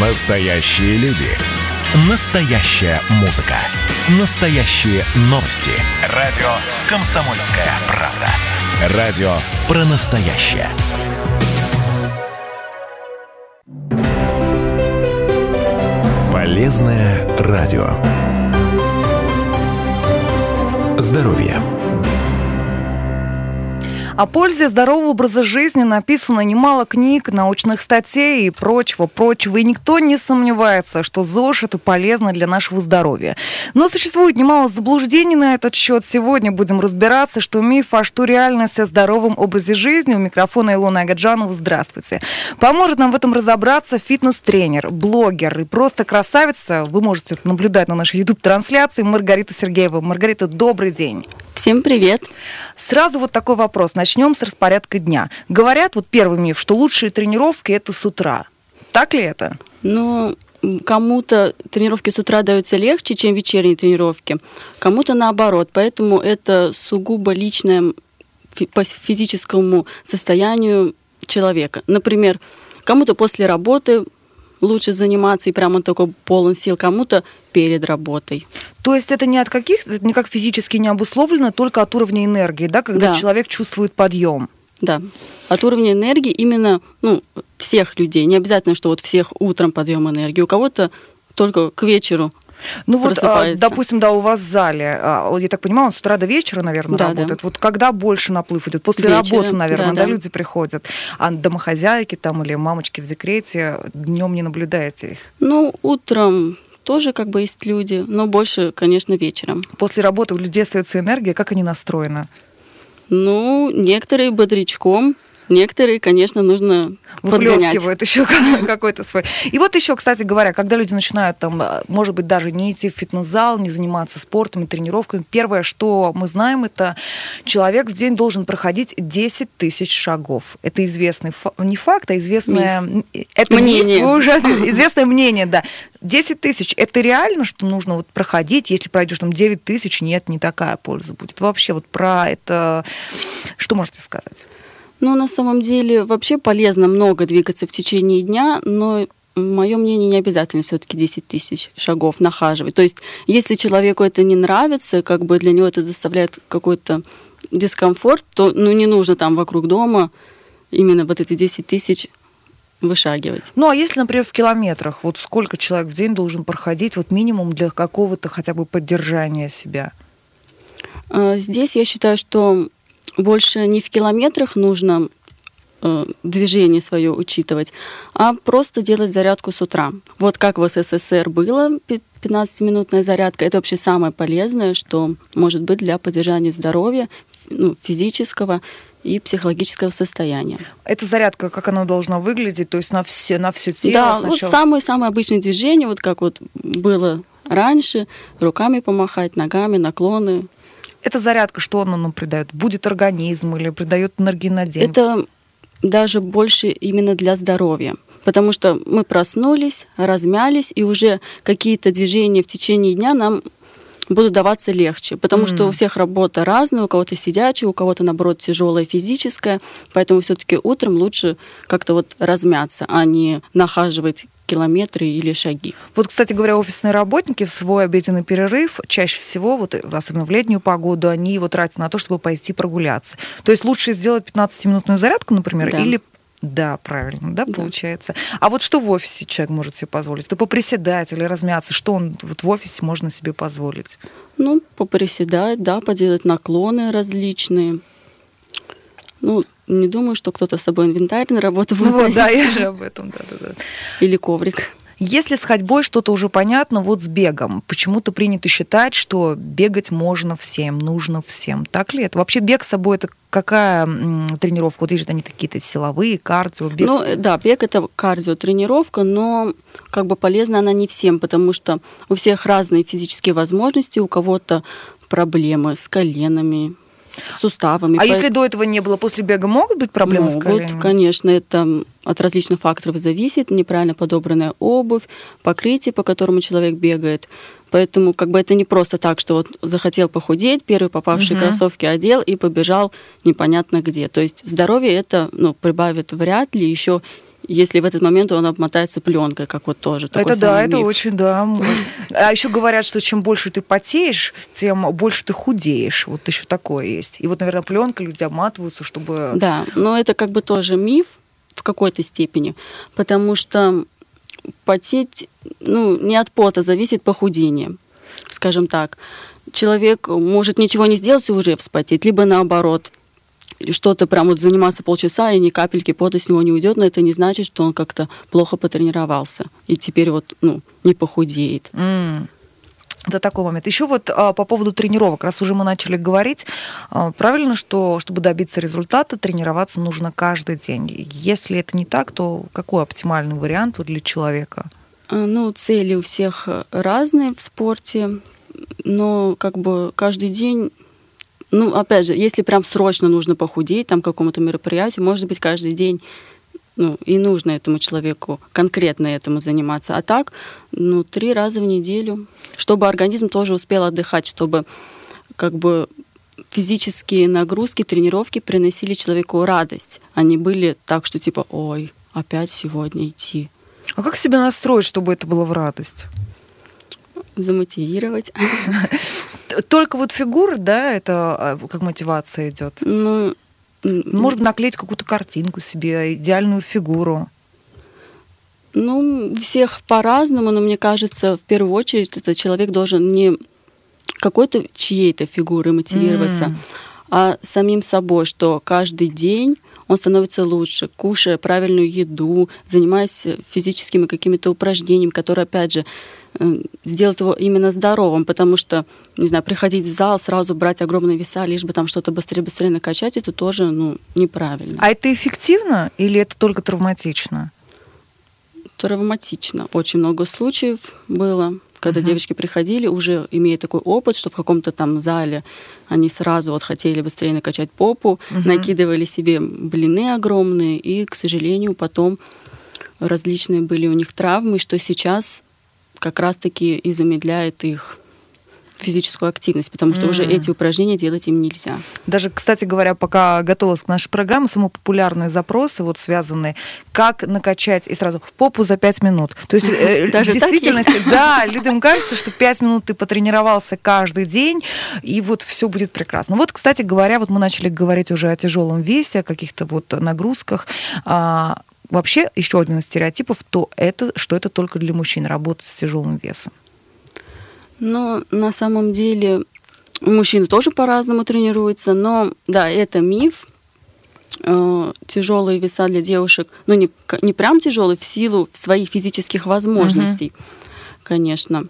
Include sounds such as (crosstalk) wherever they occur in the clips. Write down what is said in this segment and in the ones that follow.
Настоящие люди. Настоящая музыка. Настоящие новости. Радио «Комсомольская правда». Радио про настоящее. Полезное радио. Здоровье. О пользе здорового образа жизни написано немало книг, научных статей и прочего, прочего. И никто не сомневается, что ЗОЖ это полезно для нашего здоровья. Но существует немало заблуждений на этот счет. Сегодня будем разбираться, что миф, а что реальность о здоровом образе жизни. У микрофона Илона Агаджанова. Здравствуйте. Поможет нам в этом разобраться фитнес-тренер, блогер и просто красавица. Вы можете наблюдать на нашей YouTube-трансляции Маргарита Сергеева. Маргарита, добрый день. Всем привет. Сразу вот такой вопрос. Начнем с распорядка дня. Говорят, вот первый миф, что лучшие тренировки это с утра. Так ли это? Ну, кому-то тренировки с утра даются легче, чем вечерние тренировки, кому-то наоборот. Поэтому это сугубо личное по физическому состоянию человека. Например, кому-то после работы лучше заниматься и прямо только полон сил, кому-то перед работой. То есть это не от каких, это никак физически не обусловлено, только от уровня энергии, да, когда да. человек чувствует подъем. Да, от уровня энергии именно ну, всех людей. Не обязательно, что вот всех утром подъем энергии. У кого-то только к вечеру ну вот, а, допустим, да, у вас в зале, а, я так понимаю, он с утра до вечера, наверное, да, работает. Да. Вот когда больше наплыв идет? После Вечером, работы, наверное, да, да, люди приходят. А домохозяйки там или мамочки в декрете днем не наблюдаете их? Ну, утром тоже как бы есть люди, но больше, конечно, вечером. После работы у людей остается энергия, как они настроены? Ну, некоторые бодрячком, некоторые, конечно, нужно выплескивают еще (laughs) какой-то свой. И вот еще, кстати говоря, когда люди начинают там, э, может быть, даже не идти в фитнес-зал, не заниматься спортом и тренировками, первое, что мы знаем, это человек в день должен проходить 10 тысяч шагов. Это известный не факт, а известное миф. это мнение. Миф, (laughs) уже (laughs) известное мнение, да. 10 тысяч, это реально, что нужно вот проходить, если пройдешь там 9 тысяч, нет, не такая польза будет. Вообще вот про это, что можете сказать? Ну, на самом деле, вообще полезно много двигаться в течение дня, но мое мнение, не обязательно все-таки 10 тысяч шагов нахаживать. То есть, если человеку это не нравится, как бы для него это доставляет какой-то дискомфорт, то ну, не нужно там вокруг дома именно вот эти 10 тысяч вышагивать. Ну, а если, например, в километрах, вот сколько человек в день должен проходить, вот минимум для какого-то хотя бы поддержания себя? А, здесь я считаю, что больше не в километрах нужно э, движение свое учитывать, а просто делать зарядку с утра. Вот как в СССР было 15-минутная зарядка, это вообще самое полезное, что может быть для поддержания здоровья ну, физического и психологического состояния. Эта зарядка, как она должна выглядеть, то есть на все, на все тело? Да, сначала... вот самые-самые обычные движения, вот как вот было раньше, руками помахать, ногами, наклоны, эта зарядка, что она нам придает? Будет организм или придает энергии на день? Это даже больше именно для здоровья. Потому что мы проснулись, размялись, и уже какие-то движения в течение дня нам будут даваться легче, потому mm. что у всех работа разная, у кого-то сидячая, у кого-то, наоборот, тяжелая физическая, поэтому все-таки утром лучше как-то вот размяться, а не нахаживать километры или шаги. Вот, кстати говоря, офисные работники в свой обеденный перерыв чаще всего, вот, особенно в летнюю погоду, они его тратят на то, чтобы пойти прогуляться. То есть лучше сделать 15-минутную зарядку, например, да. или да, правильно, да, да, получается. А вот что в офисе человек может себе позволить? То поприседать или размяться, что он вот в офисе можно себе позволить? Ну, поприседать, да, поделать наклоны различные. Ну, не думаю, что кто-то с собой инвентарь на работу будет ну, вот, да, я же об этом, да-да-да. Или коврик. Если с ходьбой что-то уже понятно, вот с бегом. Почему-то принято считать, что бегать можно всем, нужно всем. Так ли это? Вообще бег с собой это какая тренировка? Вот есть же они какие-то силовые, кардио, бег? Ну, да, бег это кардио-тренировка, но как бы полезна она не всем, потому что у всех разные физические возможности, у кого-то проблемы с коленами, с суставами. А По... если до этого не было, после бега могут быть проблемы могут, с коленями? конечно, это от различных факторов зависит. Неправильно подобранная обувь, покрытие, по которому человек бегает. Поэтому как бы это не просто так, что вот захотел похудеть, первые попавшие угу. кроссовки одел и побежал непонятно где. То есть здоровье это ну, прибавит вряд ли, еще если в этот момент он обмотается пленкой, как вот тоже. Это да, это очень, да. А еще говорят, что чем больше ты потеешь, тем больше ты худеешь. Вот еще такое есть. И вот, наверное, пленка люди обматываются, чтобы... Да, но это как бы тоже миф в какой-то степени, потому что потеть, ну, не от пота зависит похудение, скажем так. Человек может ничего не сделать и уже вспотеть, либо наоборот, что-то прям вот заниматься полчаса, и ни капельки пота с него не уйдет, но это не значит, что он как-то плохо потренировался. И теперь вот, ну, не похудеет. Mm. Это такой момент. Еще вот а, по поводу тренировок, раз уже мы начали говорить, а, правильно, что чтобы добиться результата, тренироваться нужно каждый день. Если это не так, то какой оптимальный вариант вот для человека? А, ну, цели у всех разные в спорте, но как бы каждый день ну, опять же, если прям срочно нужно похудеть, там, какому-то мероприятию, может быть, каждый день ну, и нужно этому человеку конкретно этому заниматься. А так, ну, три раза в неделю, чтобы организм тоже успел отдыхать, чтобы как бы физические нагрузки, тренировки приносили человеку радость. Они были так, что типа, ой, опять сегодня идти. А как себя настроить, чтобы это было в радость? Замотивировать. (laughs) Только вот фигура, да, это а, как мотивация идет? Ну, может наклеить какую-то картинку себе, идеальную фигуру. Ну, всех по-разному, но мне кажется, в первую очередь этот человек должен не какой-то чьей-то фигурой мотивироваться, mm. а самим собой, что каждый день он становится лучше, кушая правильную еду, занимаясь физическими какими-то упражнениями, которые, опять же, Э, сделать его именно здоровым, потому что, не знаю, приходить в зал, сразу брать огромные веса, лишь бы там что-то быстрее-быстрее накачать, это тоже, ну, неправильно. А это эффективно или это только травматично? Травматично. Очень много случаев было, когда uh-huh. девочки приходили, уже имея такой опыт, что в каком-то там зале они сразу вот хотели быстрее накачать попу, uh-huh. накидывали себе блины огромные, и, к сожалению, потом различные были у них травмы, что сейчас как раз-таки и замедляет их физическую активность, потому что mm. уже эти упражнения делать им нельзя. Даже, кстати говоря, пока готовилась к нашей программе, самые популярные запросы, вот связанные, как накачать и сразу попу за 5 минут. То есть э, (laughs) Даже в действительности, да, людям кажется, что 5 минут ты потренировался каждый день, и вот все будет прекрасно. Вот, кстати говоря, вот мы начали говорить уже о тяжелом весе, о каких-то вот нагрузках. А, вообще еще один из стереотипов, то это, что это только для мужчин работать с тяжелым весом. Но на самом деле мужчины тоже по-разному тренируются, но да, это миф. Э, тяжелые веса для девушек, ну не, не прям тяжелые, в силу своих физических возможностей, угу. конечно.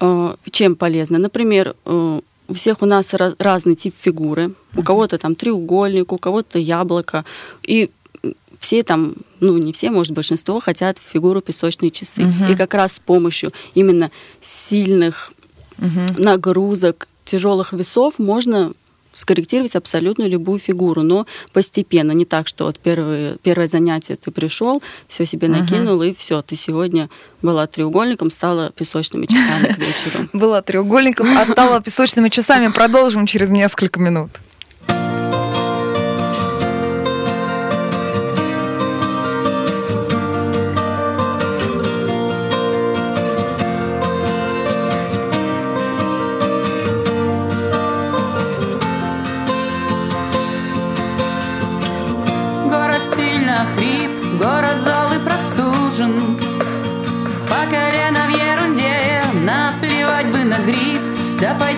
Э, чем полезно? Например, э, у всех у нас разный тип фигуры. У кого-то там треугольник, у кого-то яблоко. И все там, ну не все, может большинство хотят фигуру песочные часы. Угу. И как раз с помощью именно сильных угу. нагрузок, тяжелых весов можно скорректировать абсолютно любую фигуру, но постепенно, не так, что вот первое, первое занятие ты пришел, все себе накинул, uh-huh. и все, ты сегодня была треугольником, стала песочными часами к вечеру. (laughs) Была треугольником, а стала песочными часами. Продолжим через несколько минут.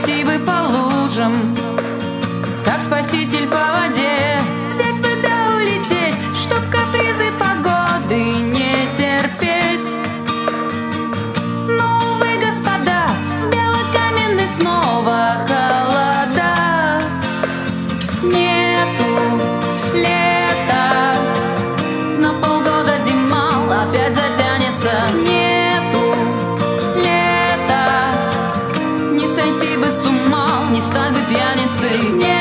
Бы по лужам Как спаситель по воде пьяницей Нету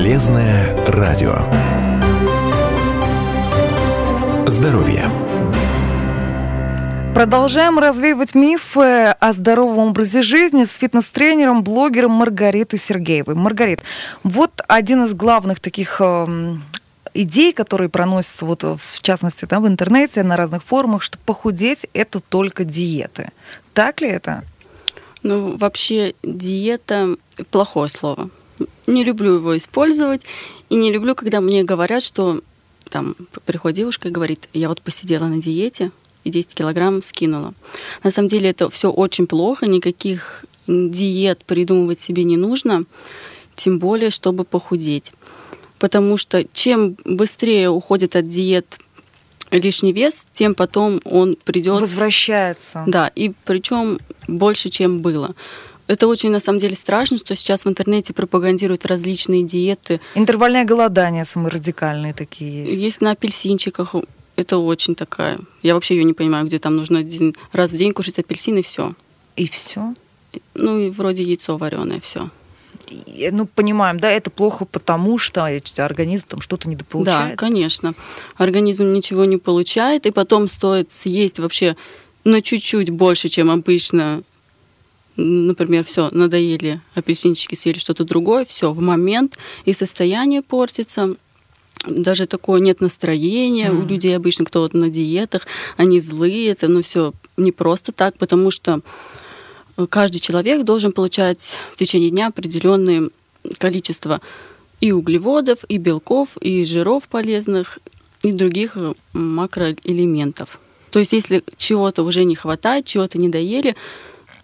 Полезное радио. Здоровье. Продолжаем развеивать мифы о здоровом образе жизни с фитнес-тренером, блогером Маргаритой Сергеевой. Маргарит, вот один из главных таких эм, идей, которые проносятся, вот, в частности, да, в интернете, на разных форумах, что похудеть – это только диеты. Так ли это? Ну, вообще, диета – плохое слово. Не люблю его использовать. И не люблю, когда мне говорят, что там приходит девушка и говорит, я вот посидела на диете и 10 килограмм скинула. На самом деле это все очень плохо, никаких диет придумывать себе не нужно, тем более, чтобы похудеть. Потому что чем быстрее уходит от диет лишний вес, тем потом он придет Возвращается. да, и причем больше, чем было. Это очень, на самом деле, страшно, что сейчас в интернете пропагандируют различные диеты. Интервальное голодание самые радикальные такие есть. Есть на апельсинчиках. Это очень такая. Я вообще ее не понимаю, где там нужно один раз в день кушать апельсин и все. И все. Ну и вроде яйцо вареное, все. Ну, понимаем, да, это плохо, потому что организм там что-то Да, недополучает. конечно. Организм ничего не получает, и потом стоит съесть вообще на чуть-чуть больше, чем обычно. Например, все, надоели апельсинчики, съели что-то другое, все, в момент, и состояние портится. Даже такое нет настроения у Мгм. людей обычно, кто вот на диетах, они злые, это ну все не просто так, потому что э, каждый человек должен получать в течение дня определенное количество и углеводов, и белков, и жиров полезных, и других э, макроэлементов. То есть, если чего-то уже не хватает, чего-то не доели,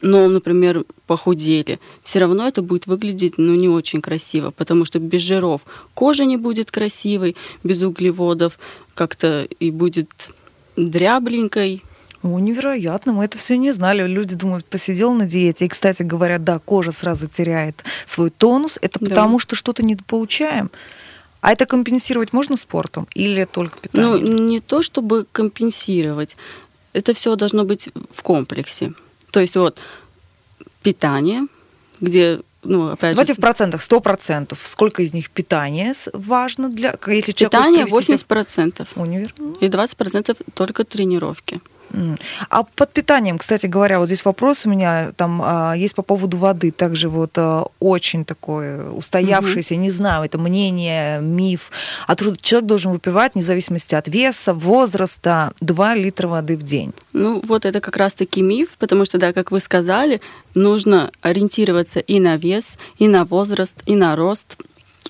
но, например, похудели, все равно это будет выглядеть ну, не очень красиво, потому что без жиров кожа не будет красивой, без углеводов как-то и будет дрябленькой. О, невероятно, мы это все не знали. Люди думают, посидел на диете. И, кстати говоря, да, кожа сразу теряет свой тонус. Это Да. потому, что что-то недополучаем. А это компенсировать можно спортом или только Ну, питанием? не то чтобы компенсировать, это все должно быть в комплексе. То есть вот питание, где, ну, опять Давайте же, в процентах, 100 процентов. Сколько из них питание важно для... Если питание хочет провести 80%, себя- Универ. И 20% только тренировки. А под питанием, кстати говоря, вот здесь вопрос у меня там а, есть по поводу воды. Также вот а, очень такое устоявшееся, не знаю, это мнение, миф. А труд- человек должен выпивать, вне зависимости от веса, возраста, 2 литра воды в день. Ну, вот это как раз-таки миф, потому что, да, как вы сказали, нужно ориентироваться и на вес, и на возраст, и на рост.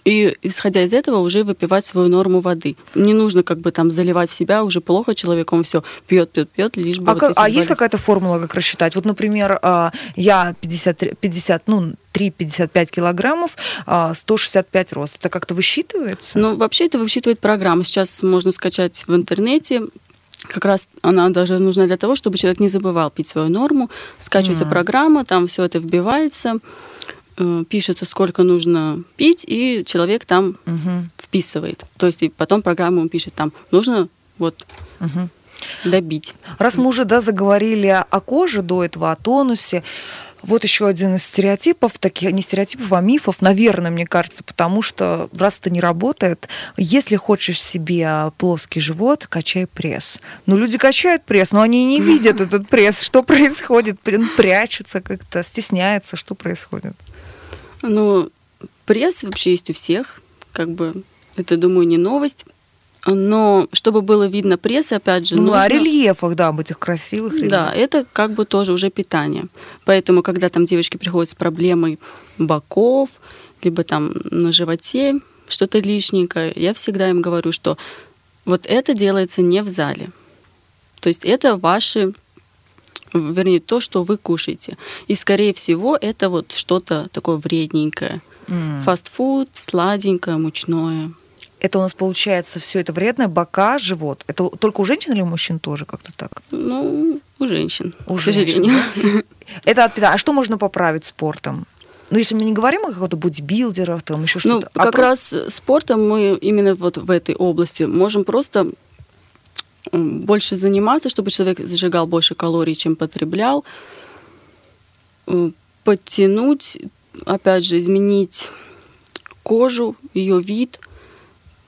И исходя из этого уже выпивать свою норму воды. Не нужно как бы там заливать себя, уже плохо человеку, он все пьет, пьет, пьет, лишь бы А, вот как- а есть какая-то формула, как рассчитать? Вот, например, а, я 50, 50 ну, 3-55 килограммов, а, 165 рост. Это как-то высчитывается? Ну, вообще это высчитывает программа. Сейчас можно скачать в интернете. Как раз она даже нужна для того, чтобы человек не забывал пить свою норму. Скачивается Мгм. программа, там все это вбивается, пишется, сколько нужно пить, и человек там Мгм, вписывает. То есть и потом программа пишет, там нужно вот мгм. добить. Раз мы уже да, заговорили о коже до этого, о тонусе, вот еще один из стереотипов, таких не стереотипов, а мифов, наверное, мне кажется, потому что раз это не работает, если хочешь себе плоский живот, качай пресс. Ну, люди качают пресс, но они не видят (laughs) этот пресс. Что происходит? Прячутся как-то, стесняются, что происходит? Ну, пресс вообще есть у всех, как бы это, думаю, не новость. Но чтобы было видно пресс, опять же, Ну, нужно... о рельефах, да, об этих красивых рельефах. Да, это как бы тоже уже питание. Поэтому, когда там девочки приходят с проблемой боков, либо там на животе что-то лишненькое, я всегда им говорю, что вот это делается не в зале. То есть это ваши, вернее, то, что вы кушаете. И, скорее всего, это вот что-то такое вредненькое. М. Фастфуд, сладенькое, мучное. Это у нас получается все это вредное, бока, живот. Это только у женщин или у мужчин тоже как-то так? Ну, у женщин, У к женщин, сожалению. (laughs) Это от питания. А что можно поправить спортом? Ну, если мы не говорим о каком-то бодибилдерах, там еще Ну, что-то. а как про- раз спортом мы именно вот в этой области можем просто больше заниматься, чтобы человек сжигал больше калорий, чем потреблял, М, подтянуть, опять же, изменить кожу, ее вид,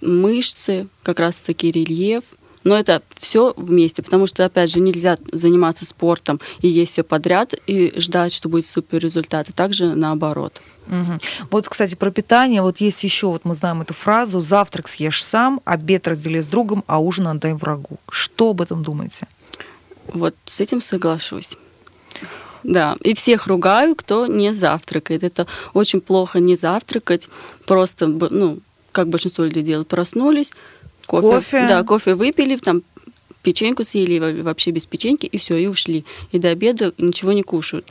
мышцы, как раз таки рельеф. Но это все вместе, потому что, опять же, нельзя заниматься спортом и есть все подряд и ждать, что будет супер результат. И также наоборот. Мгм. Вот, кстати, про питание. Вот есть еще, вот мы знаем эту фразу: завтрак съешь сам, обед раздели с другом, а ужин отдай врагу. Что об этом думаете? Вот с этим соглашусь. Да, и всех ругаю, кто не завтракает. Это очень плохо не завтракать. Просто, ну, как большинство людей делают, проснулись, кофе, Кофе. Да, кофе выпили, там печеньку съели во- вообще без печеньки, и все, и ушли. И до обеда ничего не кушают.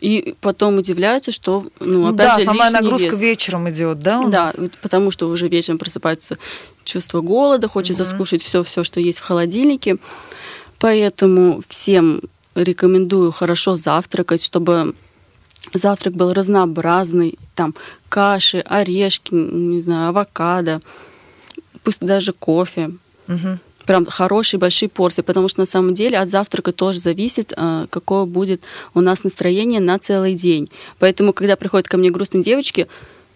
И потом удивляются, что, ну, опять да, же, самая лишний нагрузка вес. вечером идет, да? Да, нас? потому что уже вечером просыпается чувство голода, хочется Мгм. скушать все, все, что есть в холодильнике. Поэтому всем рекомендую хорошо завтракать, чтобы завтрак был разнообразный, там каши, орешки, не знаю, авокадо, пусть даже кофе. Мгм. Прям хорошие большие порции, потому что на самом деле от завтрака тоже зависит, а, какое будет у нас настроение на целый день. Поэтому, когда приходят ко мне грустные девочки,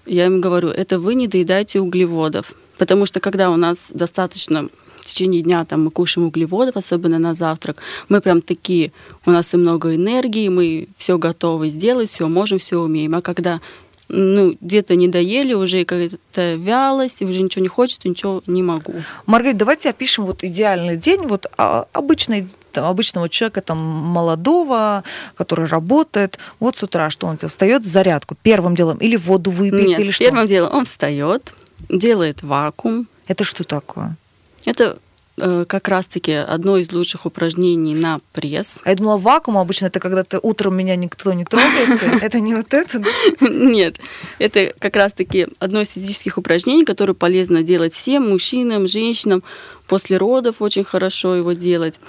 я им говорю, это вы не доедаете углеводов. Потому что когда у нас достаточно в течение дня там, мы кушаем углеводов, особенно на завтрак, мы прям такие, у нас и много энергии, мы все готовы сделать, все можем, все умеем. А когда ну, где-то не доели, уже какая-то вялость, уже ничего не хочется, ничего не могу. Маргарита, давайте опишем вот идеальный день вот а, обычный, там, обычного человека, там, молодого, который работает. Вот с утра что он делает? Встает зарядку первым делом или воду выпить, Нет, или что? первым делом он встает, делает вакуум. Это что такое? Это как раз-таки одно из лучших упражнений на пресс. А я думала, вакуум обычно это когда ты утром меня никто не трогается. (laughs) Это не вот это? Нет, это как раз-таки одно из физических упражнений, которое полезно делать всем, мужчинам, женщинам. После родов очень хорошо его делать.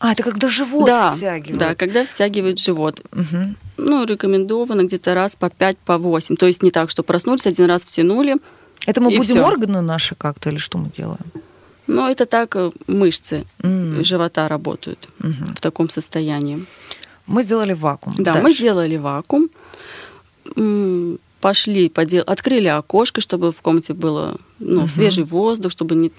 А, это когда живот да, втягивает. да, когда втягивает живот. Мгм. Ну, рекомендовано где-то раз по 5, по 8. То есть не так, что проснулись, один раз втянули. Это мы будем всё. органы наши как-то или что мы делаем? Но это так э, мышцы М, живота работают мгм. в таком состоянии. Мы сделали вакуум. Да, мы Дальше. сделали вакуум, пошли, подел... открыли окошко, чтобы в комнате было ну, Мгм. свежий воздух, чтобы не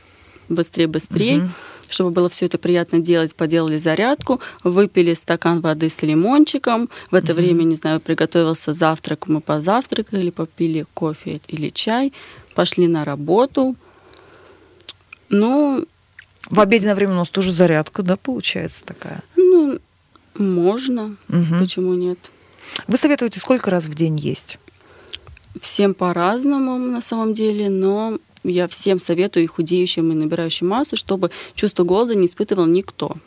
быстрее-быстрее, Мгм. чтобы было все это приятно делать, поделали зарядку, выпили стакан воды с лимончиком. В это Мгм. время, не знаю, приготовился завтрак, мы позавтракали, попили кофе или чай, пошли на работу. Ну, В обеденное время у нас тоже зарядка, да, получается такая. ну, можно, Мгм. почему нет? Вы советуете сколько раз в день есть? Всем по-разному на самом деле, но я всем советую и худеющим, и набирающим массу, чтобы чувство голода не испытывал никто.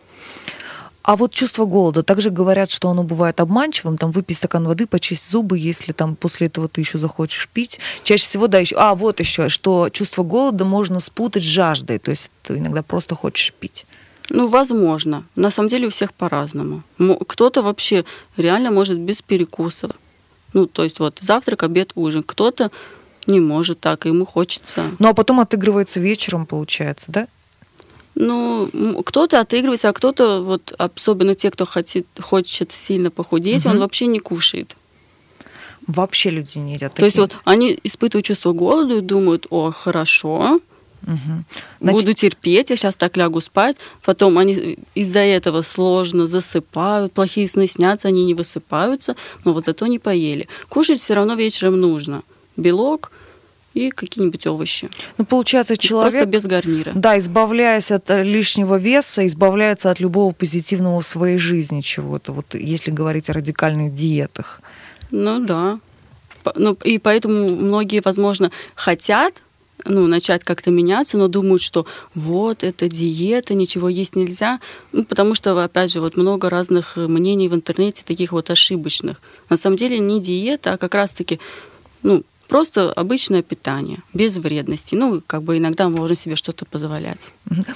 А вот чувство голода, также говорят, что оно бывает обманчивым, там выпить стакан воды, почистить зубы, если там после этого ты еще захочешь пить. Чаще всего, да, еще, а вот еще, что чувство голода можно спутать с жаждой, то есть ты иногда просто хочешь пить. Ну, возможно. На самом деле у всех по-разному. Кто-то вообще реально может без перекусов. Ну, то есть вот завтрак, обед, ужин. Кто-то не может так, ему хочется. Ну а потом отыгрывается вечером, получается, да? Ну, кто-то отыгрывается, а кто-то, вот особенно те, кто хочет, хочет сильно похудеть, он Мгм. вообще не кушает. Вообще люди не едят. То есть такие. вот они испытывают чувство голода и думают, о, хорошо, Мгм. Значит, буду терпеть, я сейчас так лягу спать. Потом они из-за этого сложно засыпают, плохие сны снятся, они не высыпаются, но вот зато не поели. Кушать все равно вечером нужно. Белок, и какие-нибудь овощи. Ну, получается, человек... Просто без гарнира. Да, избавляясь от э, лишнего веса, избавляется от любого позитивного в своей жизни чего-то, вот если говорить о радикальных диетах. Ну да. Ну, и поэтому многие, возможно, хотят ну, начать как-то меняться, но думают, что вот, это диета, ничего есть нельзя. Ну, потому что, опять же, вот много разных мнений в интернете, таких вот ошибочных. На самом деле не диета, а как раз-таки ну, просто обычное питание, без вредности. Ну, как бы иногда можно себе что-то позволять.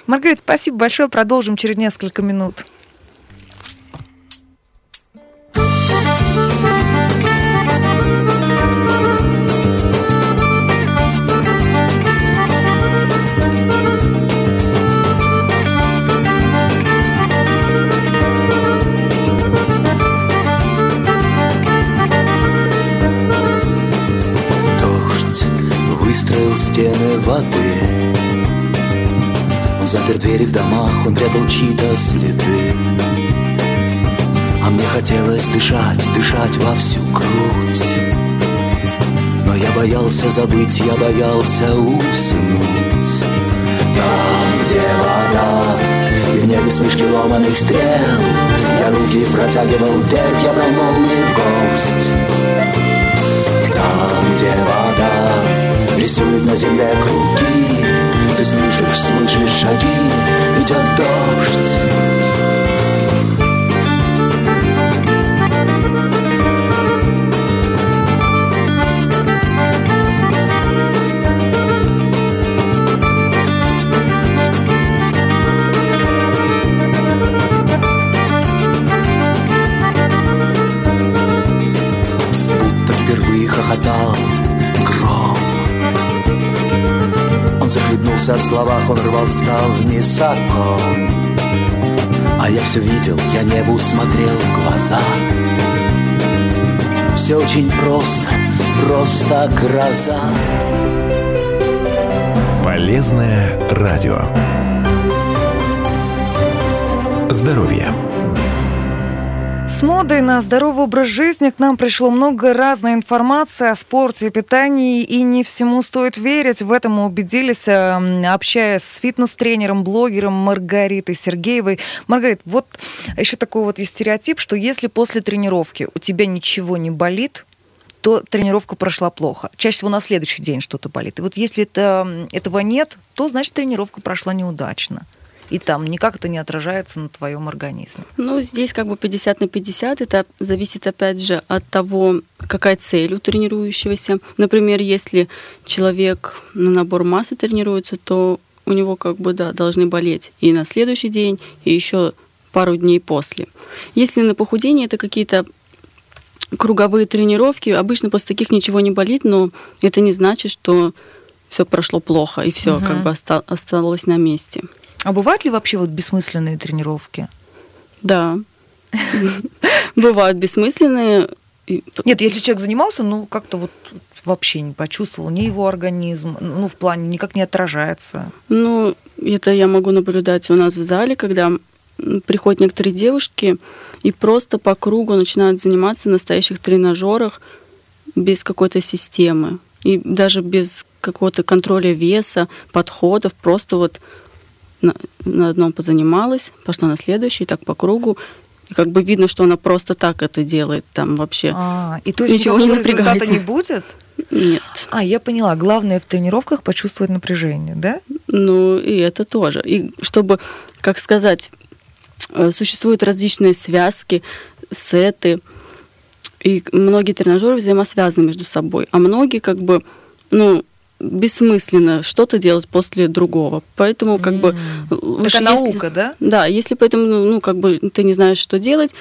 Маргарита, спасибо большое. Продолжим через несколько минут. Стены воды. Он запер двери в домах, он прятал чьи-то следы. А мне хотелось дышать, дышать во всю грудь. Но я боялся забыть, я боялся уснуть. Там, где вода и в небе смешки ломаных стрел Я руки протягивал вверх, я брал молнии в гость. Там, где вода Рисуют на земле круги. Ты слышишь, слышишь шаги Идет дождь захлебнулся в словах, он рвал ставни саком А я все видел, я небу смотрел в глаза. Все очень просто, просто гроза. Полезное радио. Здоровье с модой на здоровый образ жизни к нам пришло много разной информации о спорте и питании, и не всему стоит верить. В этом мы убедились, эм, общаясь с фитнес-тренером, блогером Маргаритой Сергеевой. Маргарит, вот еще такой вот есть стереотип, что если после тренировки у тебя ничего не болит, то тренировка прошла плохо. Чаще всего на следующий день что-то болит. И вот если это, этого нет, то значит тренировка прошла неудачно и там никак это не отражается на твоем организме? Ну, здесь как бы 50 на 50. Это зависит, опять же, от того, какая цель у тренирующегося. Например, если человек на набор массы тренируется, то у него как бы, да, должны болеть и на следующий день, и еще пару дней после. Если на похудение это какие-то круговые тренировки, обычно после таких ничего не болит, но это не значит, что все прошло плохо и все угу. как бы осталось на месте. А бывают ли вообще вот бессмысленные тренировки? Да. (laughs) Бывают бессмысленные. Нет, если человек занимался, ну как-то вот вообще не почувствовал, ни его организм, ну в плане никак не отражается. Ну, это я могу наблюдать у нас в зале, когда приходят некоторые девушки и просто по кругу начинают заниматься в настоящих тренажерах без какой-то системы и даже без какого-то контроля веса, подходов, просто вот на, на одном позанималась, пошла на следующий, так по кругу. И как бы видно, что она просто так это делает, там вообще а, и то есть ничего не напрягается. не будет? Нет. А, я поняла. Главное в тренировках почувствовать напряжение, да? Ну, и это тоже. И чтобы, как сказать, э, существуют различные связки, сеты, и многие тренажеры взаимосвязаны между собой, а многие как бы, ну, бессмысленно что-то делать после другого. Поэтому как бы... Такая наука, да? Да, если поэтому, ну, как бы ты не знаешь, что делать,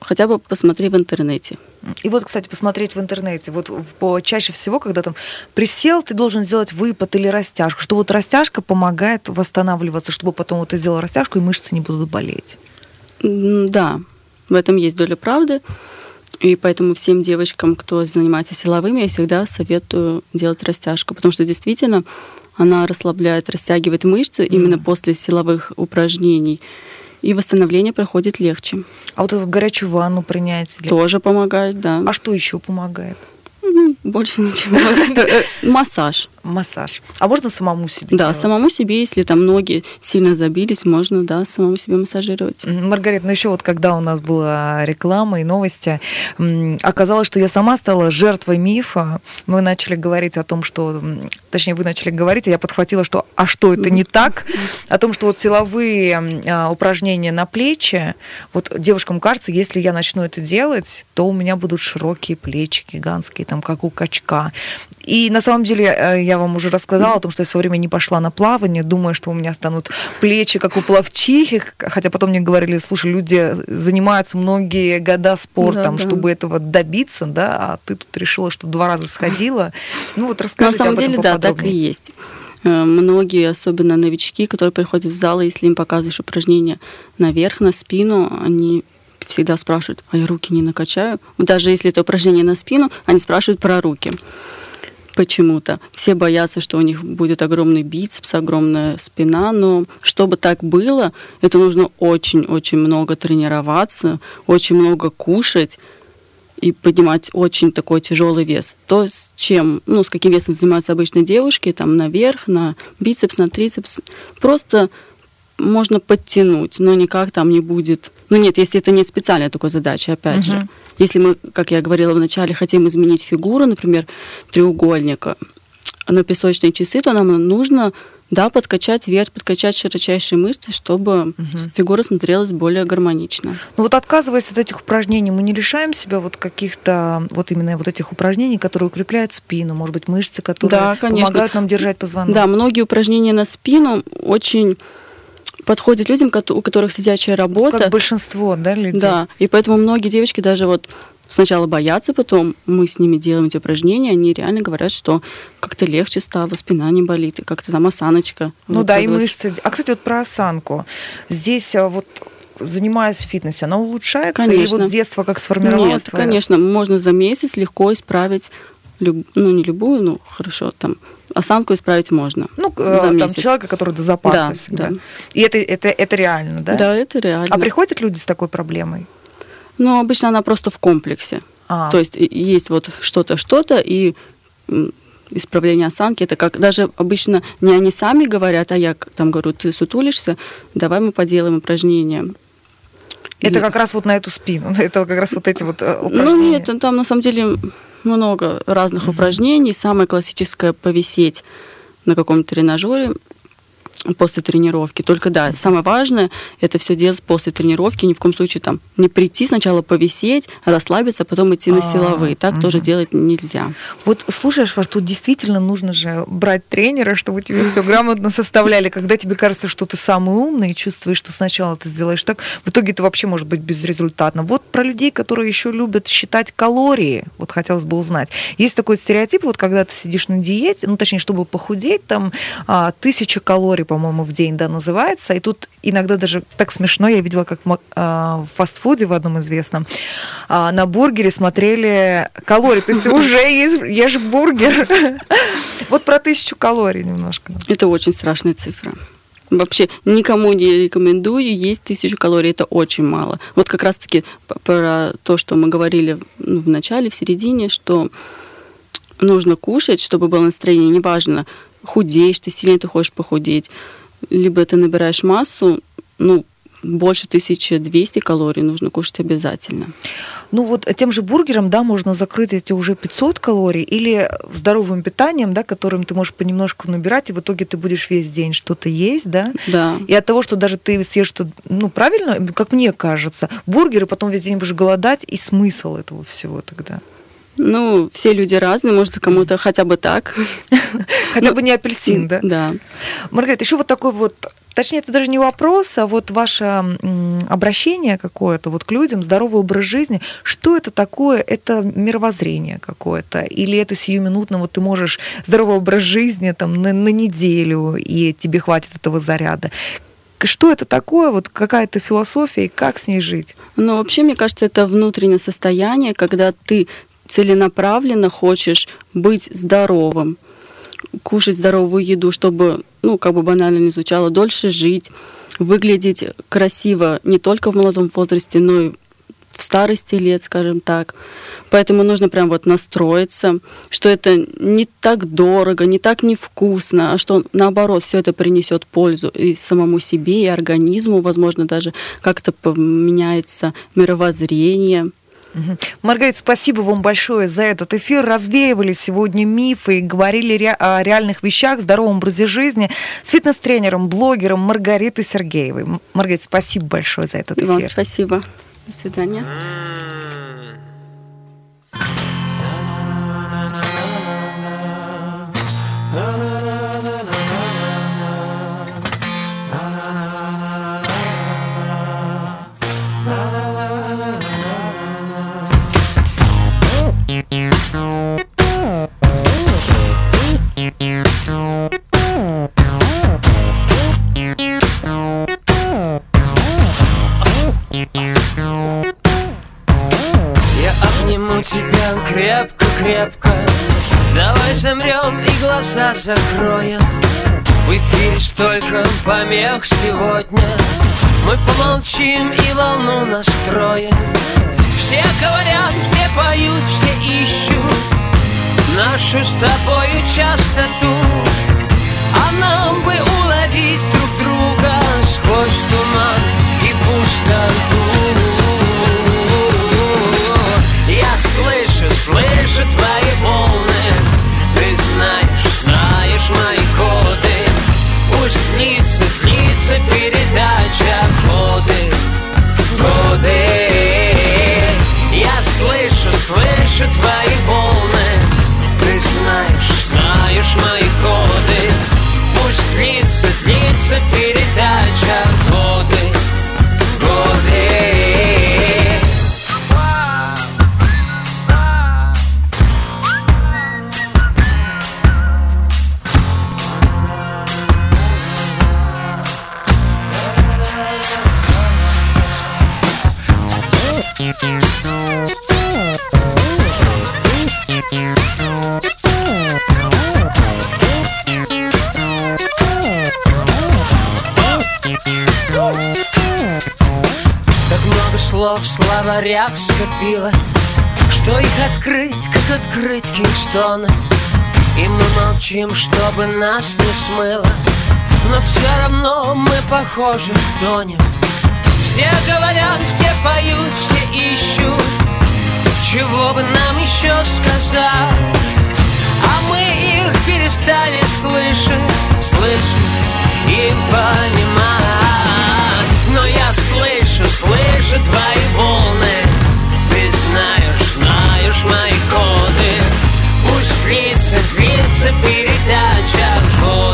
хотя бы посмотри в интернете. И вот, кстати, посмотреть в интернете. Вот по, чаще всего, когда там присел, ты должен сделать выпад или растяжку, что вот растяжка помогает восстанавливаться, чтобы потом вот ты сделал растяжку, и мышцы не будут болеть. Да, в этом есть доля правды. И поэтому всем девочкам, кто занимается силовыми, я всегда советую делать растяжку, потому что действительно она расслабляет, растягивает мышцы mm. именно после силовых упражнений. И восстановление проходит легче. А вот эту горячую ванну принять? Тоже помогает, да. А что еще помогает? Больше ничего. (laughs) Массаж. Массаж. А можно самому себе Да, делать? самому себе, если там ноги сильно забились, можно, да, самому себе массажировать. М, Маргарита, ну еще вот когда у нас была реклама и новости, оказалось, что я сама стала жертвой мифа. Мы начали говорить о том, что, точнее, вы начали говорить, а я подхватила, что а что это не так? О том, что вот силовые а, упражнения на плечи, вот девушкам кажется, если я начну это делать, то у меня будут широкие плечи гигантские, там, как у качка. И на самом деле э, я вам уже рассказала о том, что я в свое время не пошла на плавание, думая, что у меня станут плечи, как у пловчихи, хотя потом мне говорили, слушай, люди занимаются многие года спортом, Да, да. чтобы этого добиться, да, а ты тут решила, что два раза сходила. Ну вот На расскажите самом об этом деле, да, так и есть. Э, Многие, особенно новички, которые приходят в зал, если им показываешь упражнения наверх, на спину, они всегда спрашивают, а я руки не накачаю? Даже если это упражнение на спину, они спрашивают про руки. Почему-то. Все боятся, что у них будет огромный бицепс, огромная спина, но чтобы так было, это нужно очень-очень много тренироваться, очень много кушать и поднимать очень такой тяжелый вес. То, с чем, ну, с каким весом занимаются обычно девушки, там наверх, на бицепс, на трицепс, просто можно подтянуть, но никак там не будет. Ну нет, если это не специальная такой задача, опять же. Мгм. Если мы, как я говорила вначале, хотим изменить фигуру, например, треугольника на песочные часы, то нам нужно да, подкачать вверх, подкачать широчайшие мышцы, чтобы фигура смотрелась более гармонично. Ну вот отказываясь от этих упражнений, мы не лишаем себя вот каких-то, вот именно вот этих упражнений, которые укрепляют спину, может быть, мышцы, которые Да, конечно. помогают нам держать позвонок. Да, многие упражнения на спину очень подходят людям, у которых сидячая работа. Как большинство, да, людей? Да, и поэтому многие девочки даже вот сначала боятся, потом мы с ними делаем эти упражнения, они реально говорят, что как-то легче стало, спина не болит, и как-то там осаночка. Ну да, и мышцы. А, кстати, вот про осанку. Здесь а, вот занимаясь в фитнесе, она улучшается? Или Конечно. вот с детства как сформировалась? Нет, твоя? конечно, можно за месяц легко исправить, люб- ну не любую, ну хорошо, там осанку исправить можно. Ну, за э, там месяц. человека, который до запаса Да, всегда. да. И это, это, это реально, да? Да, это реально. А приходят люди с такой проблемой? Но обычно она просто в комплексе. А, То есть и- есть вот что-то, что-то, и исправление осанки, это как даже обычно не они сами говорят, а я там говорю, ты сутулишься, давай мы поделаем упражнения. это Или- как раз вот на эту спину. (laughs) Это как раз вот эти вот э, упражнения. Ну нет, там на самом деле много разных упражнений. Самое классическое повисеть на каком-то тренажере после тренировки. Только да, самое важное это все делать после тренировки. Ни в коем случае там не прийти сначала повисеть, расслабиться, а потом идти на А, силовые. Так тоже делать нельзя. Вот слушаешь вас, тут действительно нужно же брать тренера, чтобы тебе все (laughs) грамотно составляли. Когда тебе кажется, что ты самый умный и чувствуешь, что сначала ты сделаешь так, в итоге это вообще может быть безрезультатно. Вот про людей, которые еще любят считать калории, вот хотелось бы узнать. Есть такой стереотип, вот когда ты сидишь на диете, ну точнее, чтобы похудеть, там а, тысяча калорий, по-моему, в день, да, называется. И тут иногда даже так смешно, я видела, как в, а, в фастфуде в одном известном, а, на бургере смотрели калории. То есть ты уже ешь, бургер. (laughs) Вот про тысячу калорий немножко. Это очень страшная цифра. Вообще никому не рекомендую есть тысячу калорий, это очень мало. Вот как раз-таки про то, что мы говорили в начале, в середине, что нужно кушать, чтобы было настроение, неважно, худеешь ты, сильно ты хочешь похудеть, либо ты набираешь массу, ну, больше 1200 калорий нужно кушать обязательно. Ну вот тем же бургером, да, можно закрыть эти уже 500 калорий или здоровым питанием, да, которым ты можешь понемножку набирать, и в итоге ты будешь весь день что-то есть, да. Да. И от того, что даже ты съешь что, ну правильно, как мне кажется, бургеры, потом весь день будешь голодать, и смысл этого всего тогда. Ну, все люди разные, может, кому-то хотя бы так. (laughs) Хотя Ну, бы не апельсин, да? Да. Маргарита, еще вот такой вот, точнее, это даже не вопрос, а вот ваше обращение какое-то вот к людям, здоровый образ жизни, что это такое? Это мировоззрение какое-то? Или это сиюминутно, вот ты можешь здоровый образ жизни там на, на неделю, и тебе хватит этого заряда? Что это такое? Вот какая-то философия, и как с ней жить? Ну, вообще, мне кажется, это внутреннее состояние, когда ты целенаправленно хочешь быть здоровым, кушать здоровую еду, чтобы, ну, как бы банально не звучало, дольше жить, выглядеть красиво не только в молодом возрасте, но и в старости лет, скажем так. Поэтому нужно прям вот настроиться, что это не так дорого, не так невкусно, а что наоборот все это принесет пользу и самому себе, и организму, возможно, даже как-то поменяется мировоззрение. Маргарита, спасибо вам большое за этот эфир. Развеивали сегодня мифы и говорили ре- о реальных вещах, здоровом образе жизни с фитнес-тренером, блогером Маргаритой Сергеевой. Маргарита, спасибо большое за этот И эфир. вам спасибо. До свидания. Я обниму тебя крепко-крепко Давай замрем и глаза закроем. В эфире столько помех сегодня. Мы помолчим и волну настроим. Все говорят, все поют, все ищут. Нашу с тобою частоту. А нам бы уловить друг друга Сквозь туман и пустоту Я слышу, слышу твои волны. Ты знаешь, знаешь мои коды. Пусть длится, длится передача годы. Годы. Я слышу, слышу твои волны. Ты знаешь, знаешь мои коды словарях скопилось Что их открыть, как открыть Кингстоны? И мы молчим, чтобы нас не смыло. Но все равно мы похожи тонем Все говорят, все поют, все ищут. Чего бы нам еще сказать? А мы их перестали слышать Слышать и понимать слышу твои волны. Ты знаешь, знаешь мои коды. Пусть длится, длится передача годы